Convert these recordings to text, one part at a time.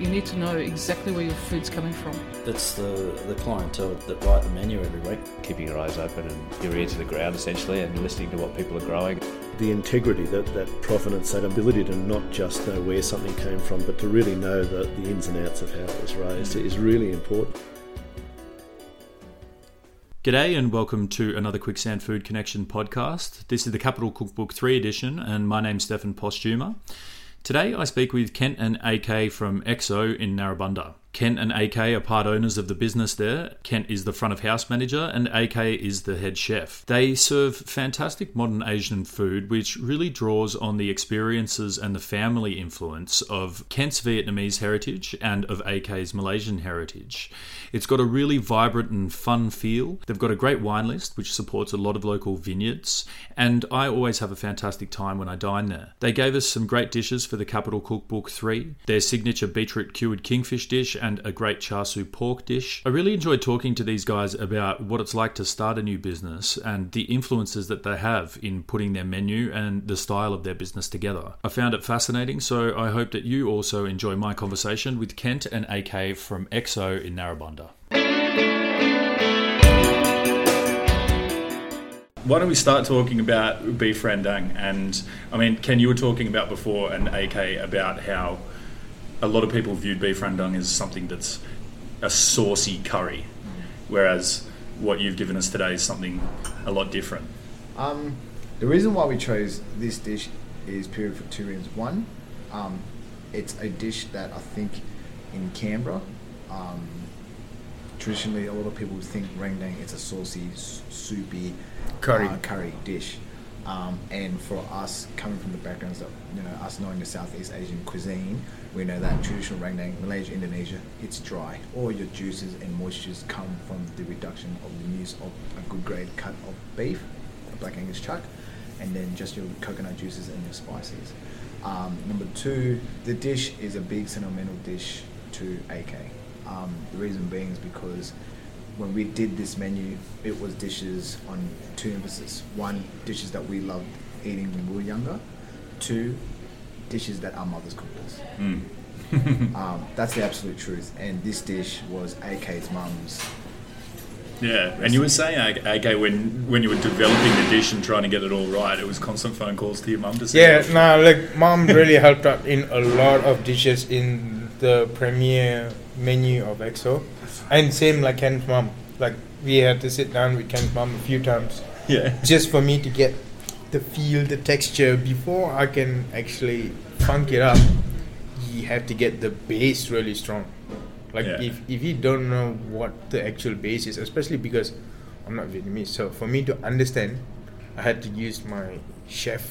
You need to know exactly where your food's coming from. It's the, the clientele that write the menu every week. keeping your eyes open and your ear to the ground essentially and listening to what people are growing. the integrity, that, that profit and sustainability to not just know where something came from, but to really know the, the ins and outs of how it was raised is really important. G'day and welcome to another Quicksand Food Connection podcast. This is the Capital Cookbook 3 edition, and my name's Stefan Postuma. Today I speak with Kent and AK from XO in Narrabundah. Kent and AK are part owners of the business there. Kent is the front of house manager and AK is the head chef. They serve fantastic modern Asian food which really draws on the experiences and the family influence of Kent's Vietnamese heritage and of AK's Malaysian heritage. It's got a really vibrant and fun feel. They've got a great wine list which supports a lot of local vineyards and I always have a fantastic time when I dine there. They gave us some great dishes for the Capital Cookbook 3, their signature beetroot cured kingfish dish and a great char siu pork dish. I really enjoyed talking to these guys about what it's like to start a new business and the influences that they have in putting their menu and the style of their business together. I found it fascinating, so I hope that you also enjoy my conversation with Kent and AK from XO in Narrabundah. Why don't we start talking about beef rendang? And I mean, Ken, you were talking about before, and AK about how a lot of people viewed beef rendang as something that's a saucy curry, whereas what you've given us today is something a lot different. Um, the reason why we chose this dish is purely for two reasons. One, um, it's a dish that I think in Canberra, um, traditionally a lot of people think rendang is a saucy, soupy Curry. uh, curry dish. Um, and for us, coming from the backgrounds of you know, us knowing the Southeast Asian cuisine, we know that traditional rendang, Malaysia, Indonesia, it's dry. All your juices and moistures come from the reduction of the use of a good grade cut of beef, a black Angus chuck, and then just your coconut juices and your spices. Um, number two, the dish is a big sentimental dish to AK. Um, the reason being is because when we did this menu, it was dishes on two emphasis. One, dishes that we loved eating when we were younger. Two, dishes that our mothers cooked us. um, that's the absolute truth. And this dish was AK's mum's. Yeah, and you were saying, AK, when when you were developing the dish and trying to get it all right, it was constant phone calls to your mum to say, Yeah, no, like mom really helped out in a lot of dishes in the premiere menu of XO, and same like Ken's mom. Like we had to sit down with Ken's mom a few times yeah, just for me to get the feel, the texture before I can actually funk it up. You have to get the base really strong. Like Yeah. if if you don't know what the actual base is, especially because I'm not Vietnamese, so for me to understand, I had to use my chef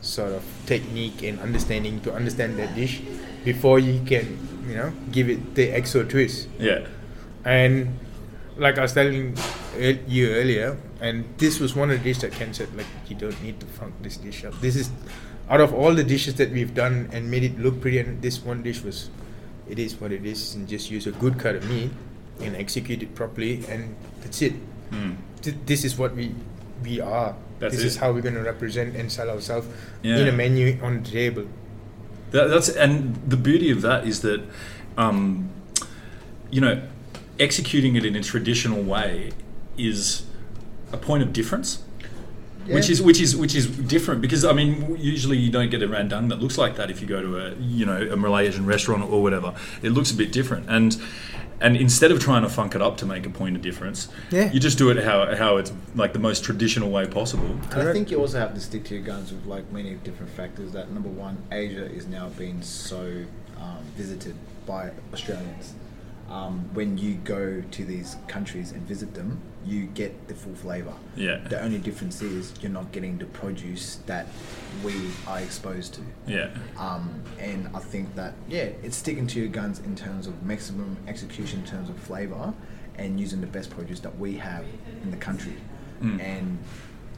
sort of technique and understanding to understand that dish before you can, you know, give it the extra twist. yeah, And like I was telling ear- you earlier, and this was one of the dishes that Ken said, like, you don't need to funk this dish up. This is, out of all the dishes that we've done and made it look pretty, and this one dish was, it is what it is, and just use a good cut of meat and execute it properly, and that's it. Hmm. Th- This is what we we are. That's this it. is how we're going to represent and sell ourselves Yeah. in a menu on the table. That, that's and the beauty of that is that, um, you know, executing it in a traditional way is a point of difference. Which is which is which is different because I mean usually you don't get a rendang that looks like that if you go to a you know a Malaysian restaurant or whatever it looks a bit different and and instead of trying to funk it up to make a point of difference, Yeah. you just do it how how it's like the most traditional way possible. And I think you also have to stick to your guns with like many different factors. That number one, Asia is now being so um, visited by Australians. Um, when you go to these countries and visit them, you get the full flavour. Yeah. The only difference is you're not getting the produce that we are exposed to. Yeah. Um, and I think that yeah, it's sticking to your guns in terms of maximum execution in terms of flavour, and using the best produce that we have in the country. Mm. And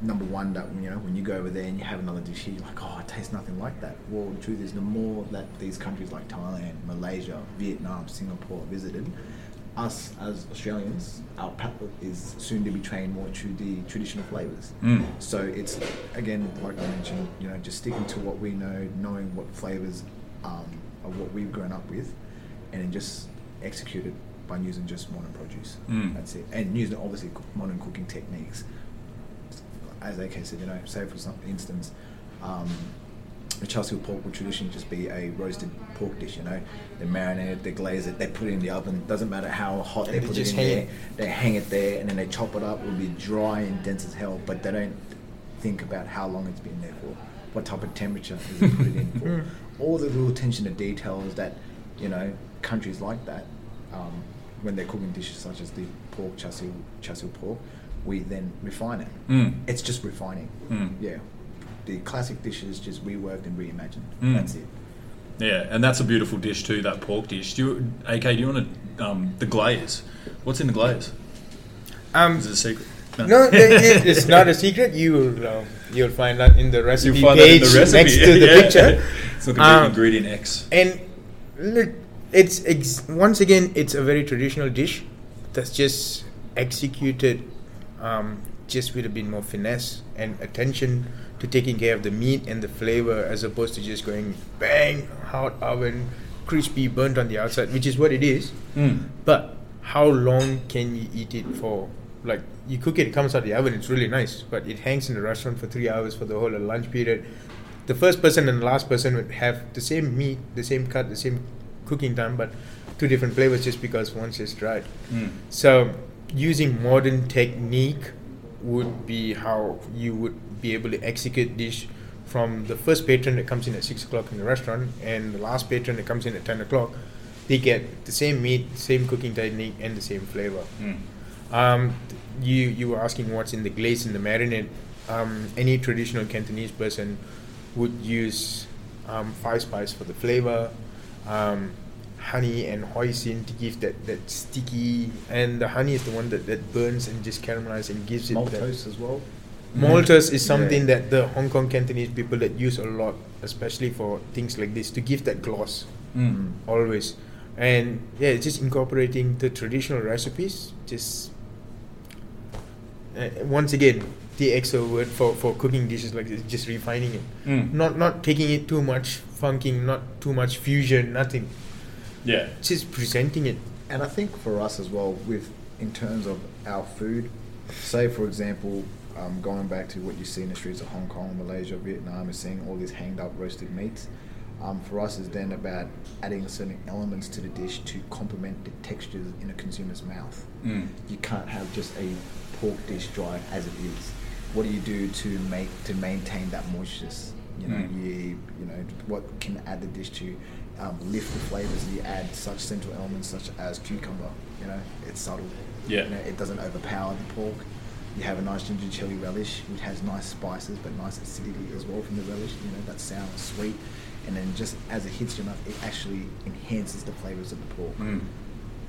number one, that you know, when you go over there and you have another dish here, you're like, oh, it tastes nothing like that. Well, the truth is, the more that these countries like Thailand, Malaysia, Vietnam, Singapore visited, us as Australians, our palate is soon to be trained more to the traditional flavours. Mm. So it's again, like I mentioned, you know, just sticking to what we know, knowing what flavors um, of what we've grown up with, and then just execute it by using just modern produce. Mm. That's it, and using obviously modern cooking techniques. As AK said, you know, say for some instance. Um, the char siu pork would traditionally just be a roasted pork dish, you know. They marinate it, they glaze it, they put it in the oven. Doesn't matter how hot And they they put it in there. it. They hang it there and then they chop it up. It'll be dry and dense as hell, but they don't think about how long it's been there for, what type of temperature is it put it in for. All the little attention to details that, you know, countries like that, um, when they're cooking dishes such as the pork char siu, chassis pork, we then refine it. Mm. It's just refining. Mm. Yeah. The classic dishes just reworked and reimagined. Mm. That's it. Yeah, and that's a beautiful dish too. That pork dish. Do you, AK? Do you want to um, the glaze? What's in the glaze? Um, Is it a secret? no, it- it- it's not a secret. You will uh, you'll find that in the You'll recipe find that in page the recipe next to the Yeah. picture. It's not going to be Um, ingredient X. And look, it's ex- once again, it's a very traditional dish that's just executed um, just with a bit more finesse and attention to taking care of the meat and the flavor, as opposed to just going bang, hot oven, crispy, burnt on the outside, which is what it is. Mm. But how long can you eat it for? Like you cook it, it comes out of the oven, it's really nice, but it hangs in the restaurant for three hours for the whole lunch period. The first person and the last person would have the same meat, the same cut, the same cooking time, but two different flavors just because one's just dried. Mm. So using modern technique would be how you would be able to execute dish from the first patron that comes in at six o'clock in the restaurant and the last patron that comes in at ten o'clock. They get the same meat, same cooking technique, and the same flavor. Mm. Um, you you were asking what's in the glaze in the marinade. Um, any traditional Cantonese person would use um, five spice for the flavor, um, honey and hoisin to give that, that sticky, and the honey is the one that, that burns and just caramelizes and gives it that. Maltose as well. Maltose is something Yeah. that the Hong Kong Cantonese people that use a lot, especially for things like this, to give that gloss Mm. always. And yeah, just incorporating the traditional recipes. Just uh, once again, the XO word for, for cooking dishes like this, just refining it. Mm. Not not taking it too much funking, not too much fusion, nothing. Yeah. Just presenting it. And I think for us as well, with in terms of our food, say for example, um, going back to what you see in the streets of Hong Kong, Malaysia, Vietnam, is seeing all these hanged up roasted meats. Um, for us, is then about adding certain elements to the dish to complement the textures in a consumer's mouth. Mm. You can't have just a pork dish dry as it is. What do you do to make to maintain that moisture? You know, Mm. you you know what can add the dish to um, lift the flavors. You add such central elements such as cucumber. You know, it's subtle. Yeah. You know, it doesn't overpower the pork. You have a nice ginger chili relish, which has nice spices but nice acidity as well from the relish. You know, that's sour, sweet, and then just as it hits your mouth, it actually enhances the flavors of the pork Mm.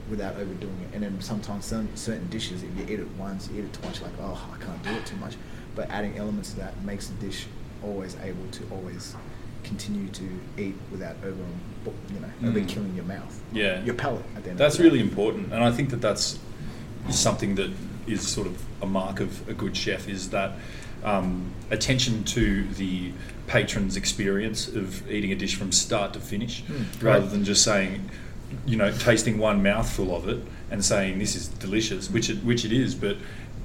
without overdoing it. And then sometimes some certain dishes, if you eat it once, you eat it twice, you're like, oh, I can't do it too much. But adding elements to that makes the dish always able to always continue to eat without over, you know, over Mm. killing your mouth, Yeah. your palate. At the end That's of the day. really important, and I think that that's something that is sort of a mark of a good chef is that um, attention to the patron's experience of eating a dish from start to finish, Mm. rather Right. than just saying, you know, tasting one mouthful of it and saying this is delicious, which it which it is, but.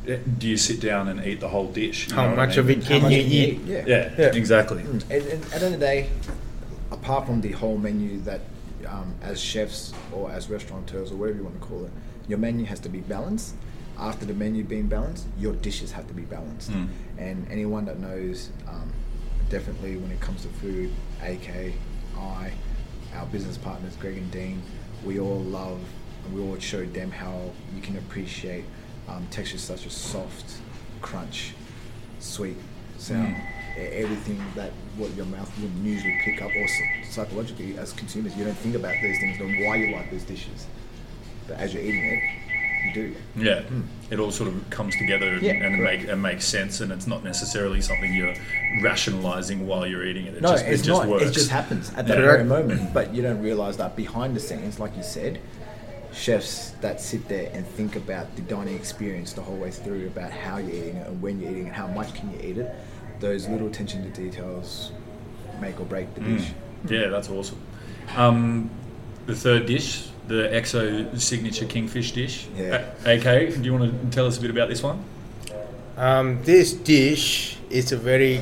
Do you sit down and eat the whole dish? You How know what I much of mean? it How can much you can eat? Yeah. Yeah, Yeah. exactly. And, and at the end of the day, apart from the whole menu that um, as chefs or as restaurateurs or whatever you want to call it, your menu has to be balanced. After the menu being balanced, your dishes have to be balanced. Mm. And anyone that knows, um, definitely when it comes to food, AK, I, our business partners, Greg and Dean, we all love and we all showed them how you can appreciate um, textures such as soft, crunch, sweet, sound. Mm. everything that what your mouth wouldn't usually pick up, or psychologically as consumers, you don't think about those things, know why you like those dishes. But as you're eating it, you do. Yeah, it all sort of comes together and, Yeah, and, correct. make, and makes sense, and it's not necessarily something you're rationalizing while you're eating it. It no, just, it's it just not. works. It just happens at that Yeah. very moment. But you don't realize that behind the scenes, like you said, chefs that sit there and think about the dining experience the whole way through, about how you're eating it and when you're eating it, how much can you eat it. Those little attention to details make or break the dish. Yeah, that's awesome. Um, the third dish, the XO signature kingfish dish. Yeah. A- AK, do you want to tell us a bit about this one? Um, this dish is a very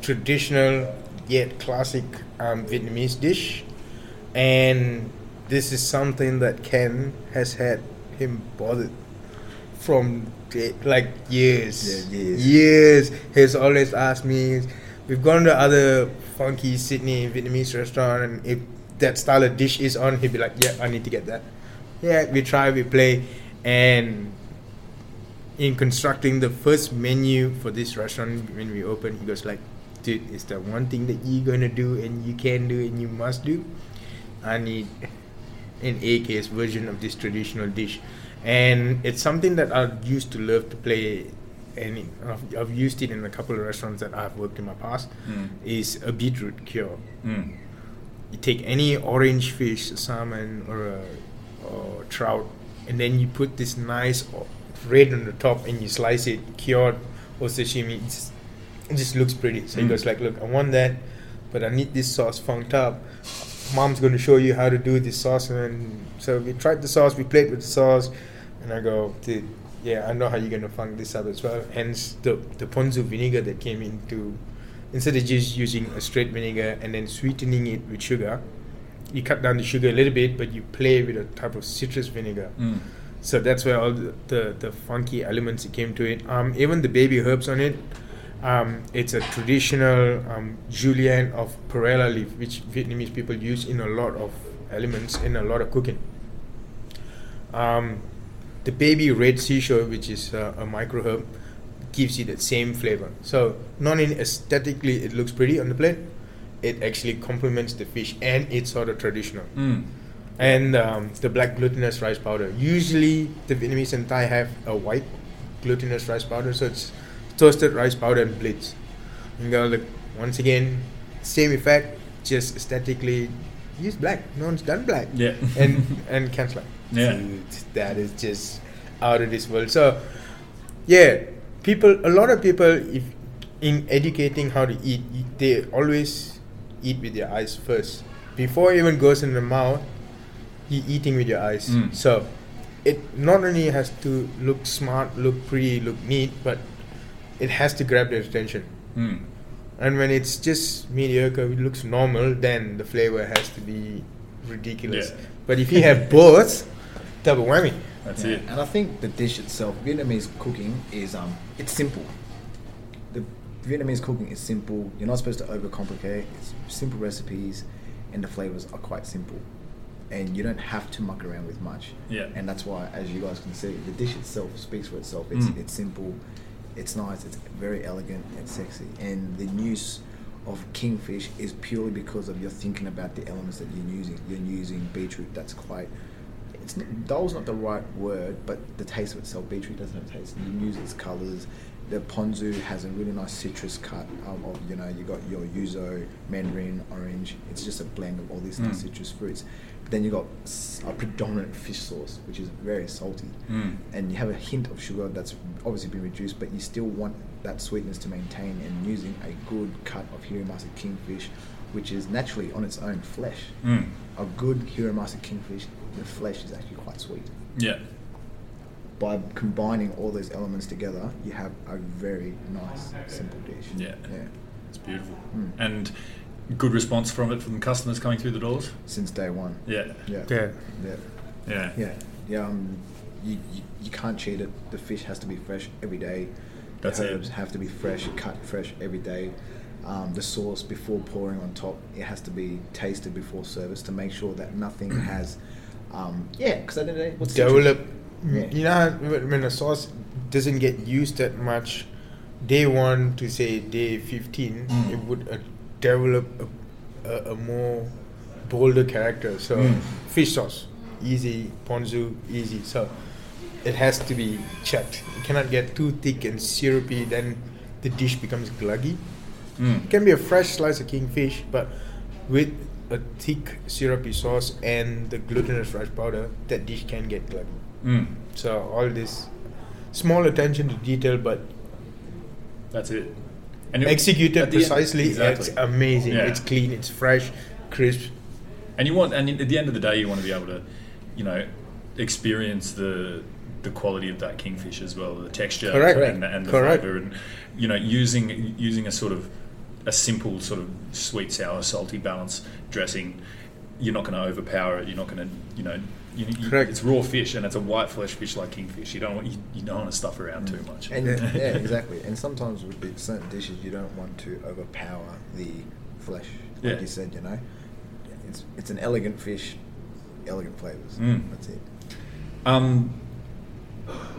traditional yet classic um, Vietnamese dish, and this is something that Ken has had him bothered from like years. Yeah, years. Years. He's always asked me. We've gone to other funky Sydney Vietnamese restaurant, and if that style of dish is on, he'd be like, "Yeah, I need to get that." Yeah, we try, we play, and in constructing the first menu for this restaurant when we opened, he goes like, "Dude, is there one thing that you're gonna do and you can do and you must do? I need an AK's version of this traditional dish." And it's something that I used to love to play, and I've, I've used it in a couple of restaurants that I've worked in my past. Mm. Is a beetroot cure. Mm. You take any orange fish, salmon or a or trout, and then you put this nice red on the top, and you slice it cured or sashimi. It's, it just looks pretty. So he Mm. goes like, "Look, I want that, but I need this sauce funked up." Mom's going to show you how to do this sauce, and so we tried the sauce. We played with the sauce, and I go, "Dude, yeah, I know how you're going to funk this up as well." Hence the the ponzu vinegar that came into instead of just using a straight vinegar and then sweetening it with sugar, you cut down the sugar a little bit, but you play with a type of citrus vinegar. Mm. So that's where all the, the, the funky elements came to it. Um, even the baby herbs on it, um, it's a traditional um, julienne of perilla leaf, which Vietnamese people use in a lot of elements in a lot of cooking. Um, the baby red shiso, which is uh, a micro herb, gives you that same flavor. So not only aesthetically it looks pretty on the plate, it actually complements the fish and it's sort of traditional. Mm. And um, the black glutinous rice powder. Usually the Vietnamese and Thai have a white glutinous rice powder, so it's toasted rice powder and blitz. And go look once again, same effect, just aesthetically use black. No one's done black. Yeah. and and like, Yeah. "Dude, that is just out of this world. So yeah, people a lot of people if in educating how to eat, they always eat with their eyes first. Before it even goes in the mouth, you eating with your eyes. Mm. So it not only has to look smart, look pretty, look neat, but it has to grab their attention. Mm. And when it's just mediocre, it looks normal, then the flavor has to be ridiculous. Yeah. But if you have both, double whammy. That's Yeah, it. And I think the dish itself, Vietnamese cooking is um, it's simple. The Vietnamese cooking is simple. You're not supposed to overcomplicate. It's simple recipes, and the flavors are quite simple, and you don't have to muck around with much. Yeah. And that's why, as you guys can see, the dish itself speaks for itself. It's Mm. it's simple, it's nice, it's very elegant, it's sexy, and the use of kingfish is purely because of you're thinking about the elements that you're using. You're using beetroot. That's quite it's not, dull's not the right word, but the taste of itself, beetroot doesn't have taste. You use its colours. The ponzu has a really nice citrus cut um, of, you know, you got your yuzu, mandarin, orange. It's just a blend of all these nice Mm. citrus fruits. Then you got a predominant fish sauce, which is very salty. Mm. And you have a hint of sugar that's obviously been reduced, but you still want that sweetness to maintain and using a good cut of Hiramasa kingfish, which is naturally on its own flesh Mm. a good Hiramasa kingfish, the flesh is actually quite sweet. Yeah. By combining all those elements together, you have a very nice, simple dish. Yeah. Yeah. It's beautiful. Mm. And good response from it from customers coming through the doors. since day one. Yeah, Yeah. Yeah. Yeah. yeah, Yeah. Yeah. Um, you, you, you can't cheat it. The fish has to be fresh every day. That's the it. herbs have to be fresh, cut fresh every day. Um, the sauce before pouring on top, it has to be tasted before service to make sure that nothing has. Um, yeah, because at the end of the day, what's the develop. trick? Yeah. You know, when when a sauce doesn't get used that much, day one to say day fifteen, Mm. it would uh, develop a, a, a more bolder character. So, Mm. fish sauce, easy. Ponzu, easy. So, it has to be checked. It cannot get too thick and syrupy. Then the dish becomes gluggy. Mm. It can be a fresh slice of kingfish, but with a thick syrupy sauce and the glutinous rice powder, that dish can get gluggy. Mm. So all this small attention to detail, but That's it. And executed the end- precisely, exactly. it's amazing. Yeah. It's clean, it's fresh, crisp. And you want, and at the end of the day, you want to be able to, you know, experience the the quality of that kingfish as well, the texture Correct. and, and the Correct. flavour, and you know, using using a sort of a simple sort of sweet, sour, salty balance dressing. You're not going to overpower it. You're not going to, you know, you, you, Correct. it's raw fish and it's a white flesh fish like kingfish. You don't want you, you don't want to stuff around too much. And yeah, exactly. And sometimes with certain dishes, you don't want to overpower the flesh. Like Yeah. you said, you know, it's it's an elegant fish, elegant flavors. Mm. That's it. Um,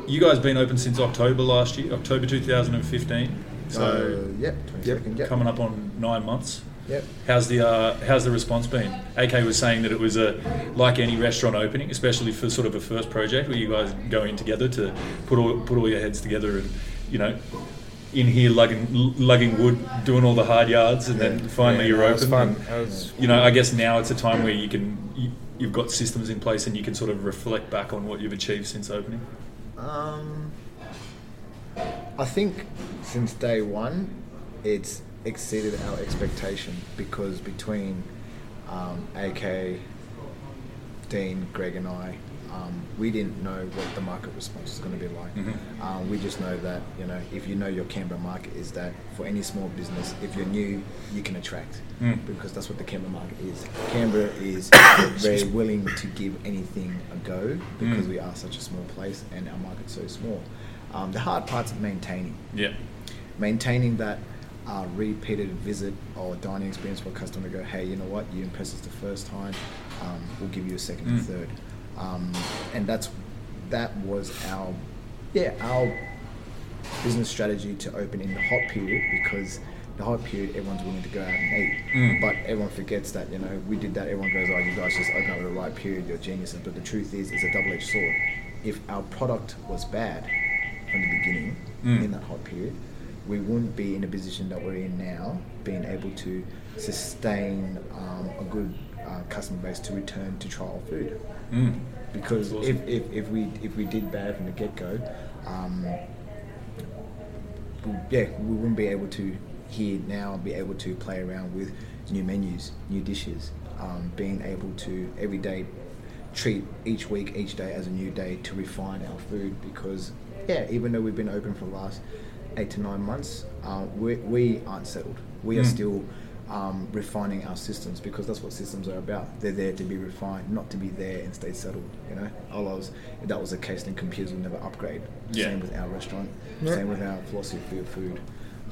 you guys been open since October last year, October 2015. So uh, yep, second. Yep. coming up on nine months. Yep. How's the uh, how's the response been? AK was saying that it was a like any restaurant opening, especially for sort of a first project where you guys go in together to put all put all your heads together and you know in here lugging lugging wood, doing all the hard yards, and then finally Yeah, you're open. fun. And, you know, I guess now it's a time where you can you, you've got systems in place and you can sort of reflect back on what you've achieved since opening. Um, I think since day one, it's exceeded our expectation because between um, AK, Dean, Greg, and I, um, we didn't know what the market response is going to be like. Mhm. Um, we just know that you know if you know your Canberra market is that for any small business, if you're new, you can attract Mm. because that's what the Canberra market is. Canberra is very willing to give anything a go because Mm. we are such a small place and our market's so small. Um, the hard part's maintaining, Yeah. maintaining that uh, repeated visit or dining experience for a customer to go, hey, you know what, you impressed us the first time, um, we'll give you a second and Mm. third. Um, and that's that was our yeah our business strategy to open in the hot period because the hot period everyone's willing to go out and eat Mm. but everyone forgets that you know we did that everyone goes oh you guys just open up at the right period you're geniuses but the truth is it's a double-edged sword if our product was bad from the beginning Mm. in that hot period we wouldn't be in a position that we're in now being able to sustain um, a good uh, customer base to return to trial food Mm. because awesome. if, if, if we if we did bad from the get go, um, yeah, we wouldn't be able to here now be able to play around with new menus, new dishes, um, being able to every day treat each week, each day as a new day to refine our food because yeah, even though we've been open for the last eight to nine months, uh, we, we aren't settled. We are Mm. still um, refining our systems because that's what systems are about. They're there to be refined, not to be there and stay settled. You know, otherwise, if that was the case, then computers would never upgrade. Yeah. Same with our restaurant. Yeah. Same with our philosophy of food.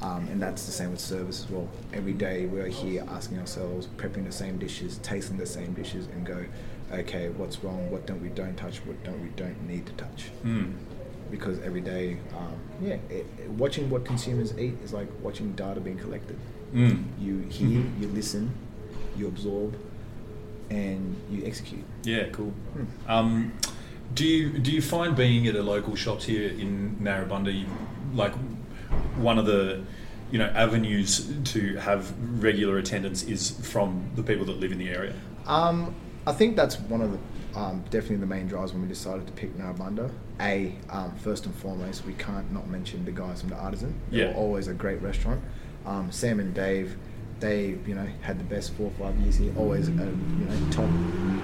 Um, and that's the same with service as well. Every day we're here asking ourselves, prepping the same dishes, tasting the same dishes, and go, okay, what's wrong? What don't we don't touch? What don't we don't need to touch? Mm. Because every day, um, yeah, it, it- watching what consumers eat is like watching data being collected. Mm. You hear, you listen, you absorb, and you execute. Yeah, cool. Hmm. Um, do you do you find being at a local shops here in Narrabundah like one of the you know avenues to have regular attendance is from the people that live in the area? Um, I think that's one of the um, definitely the main drives when we decided to pick Narrabundah. A, um, first and foremost, we can't not mention the guys from the Artisan. They Yeah. were always a great restaurant. Um, Sam and Dave, they you know had the best four or five years here. Always a you know top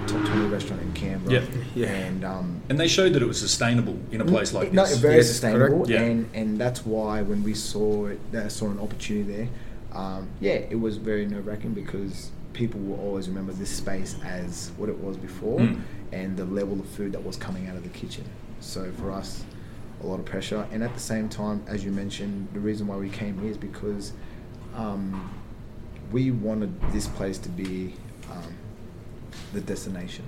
top twenty restaurant in Canberra. Yeah. Yeah. And um, And they showed that it was sustainable in a place like no, this. very Yes, sustainable. Yeah. and and that's why when we saw it, that saw an opportunity there, um, yeah, it was very nerve wracking because people will always remember this space as what it was before Mm. and the level of food that was coming out of the kitchen. So for us, a lot of pressure. And at the same time, as you mentioned, the reason why we came here is because um, we wanted this place to be um, the destination,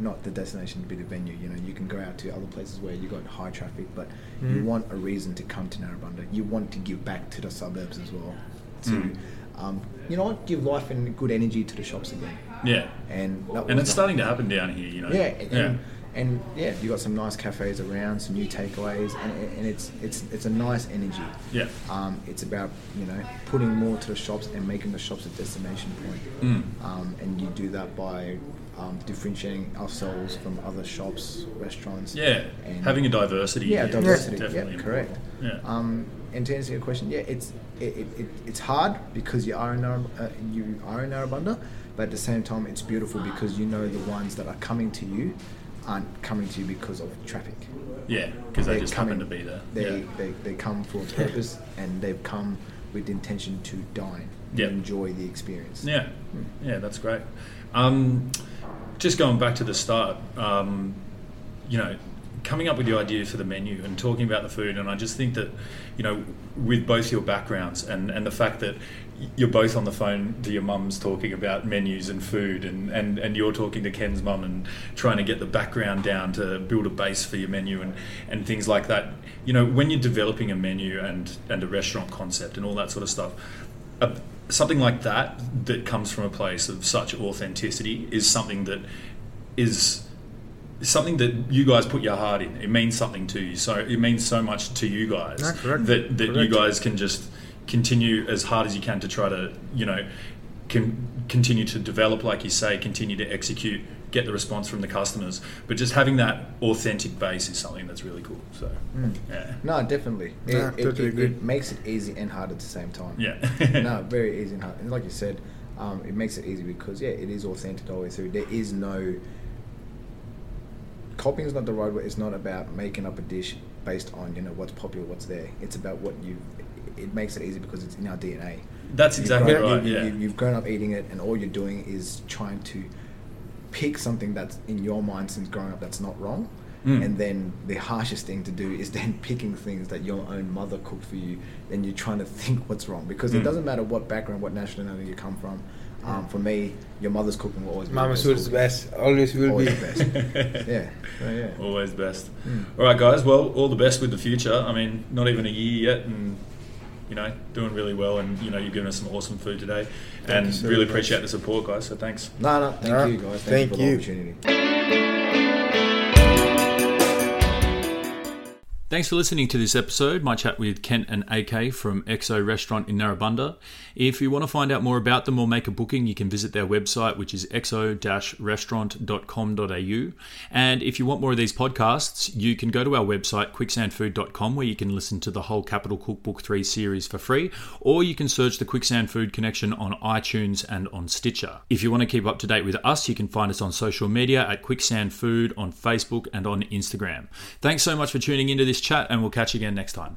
not the destination to be the venue. You know, you can go out to other places where you got high traffic, but you Mm. want a reason to come to Narrabundah. You want to give back to the suburbs as well. To Mm. Um, you know what, give life and good energy to the shops again. Yeah. And that And it's starting to happen down here, you know. yeah, and, yeah. and, yeah, you got some nice cafes around, some new takeaways, and, and it's it's it's a nice energy. Yeah. Um, it's about you know putting more to the shops and making the shops a destination point. Mm. Um, and you do that by um, differentiating ourselves from other shops, restaurants. Yeah, and having a diversity Yeah, diversity. definitely yeah, correct. Yeah. Um, and to answer your question, yeah, it's it, it, it, it's hard because you are in Narra, uh, you are in Narrabundah, but at the same time, it's beautiful because you know the ones that are coming to you aren't coming to you because of traffic. Yeah, because they just coming- happen to be there. They, yeah. they, they come for a purpose and they've come with the intention to dine, Yeah. to enjoy the experience. Yeah, yeah, that's great. Um, just going back to the start, um, you know, coming up with the idea for the menu and talking about the food, and I just think that, you know, with both your backgrounds and, and the fact that you're both on the phone to your mums talking about menus and food, and, and, and you're talking to Ken's mum and trying to get the background down to build a base for your menu and, and things like that. You know, when you're developing a menu and, and a restaurant concept and all that sort of stuff, a, something like that that comes from a place of such authenticity is something that is something that you guys put your heart in. It means something to you. So it means so much to you guys Ah, correct. that that you guys can just continue as hard as you can to try to you know can continue to develop, like you say, continue to execute, get the response from the customers. But just having that authentic base is something that's really cool. So Mm. yeah, No, definitely. It, Yeah, it- totally it- it makes it easy and hard at the same time. yeah, no, very easy and hard. And like you said, um, it makes it easy because yeah, it is authentic all the way through. There is no copying is not the right way. It's not about making up a dish based on you know what's popular, what's there. It's about what you. It makes it easy because it's in our DNA. That's You've exactly grown- right, You, yeah. you, you've grown up eating it, and all you're doing is trying to pick something that's in your mind since growing up that's not wrong. Mm. And then the harshest thing to do is then picking things that your own mother cooked for you, and you're trying to think what's wrong because it Mm. doesn't matter what background, what nationality you come from. Um, for me, your mother's cooking will always be the Mama best Sura's cooking. best. Always will Always be. the best. yeah, so, yeah. Always best. Mm. All right, guys. Well, all the best with the future. I mean, not even a year yet, and you know, doing really well. And you know, you've given us some awesome food today, and so really much. appreciate the support, guys. So thanks. No, no, thank No, you guys. Thank, thank you you. for the opportunity. Thanks for listening to this episode, my chat with Kent and AK from XO Restaurant in Narrabundah. If you want to find out more about them or make a booking, you can visit their website, which is xo-restaurant.com.au. And if you want more of these podcasts, you can go to our website, quicksandfood.com, where you can listen to the whole Capital Cookbook 3 series for free, or you can search the Quicksand Food Connection on iTunes and on Stitcher. If you want to keep up to date with us, you can find us on social media at Quicksand Food on Facebook and on Instagram. Thanks so much for tuning into this chat, and we'll catch you again next time.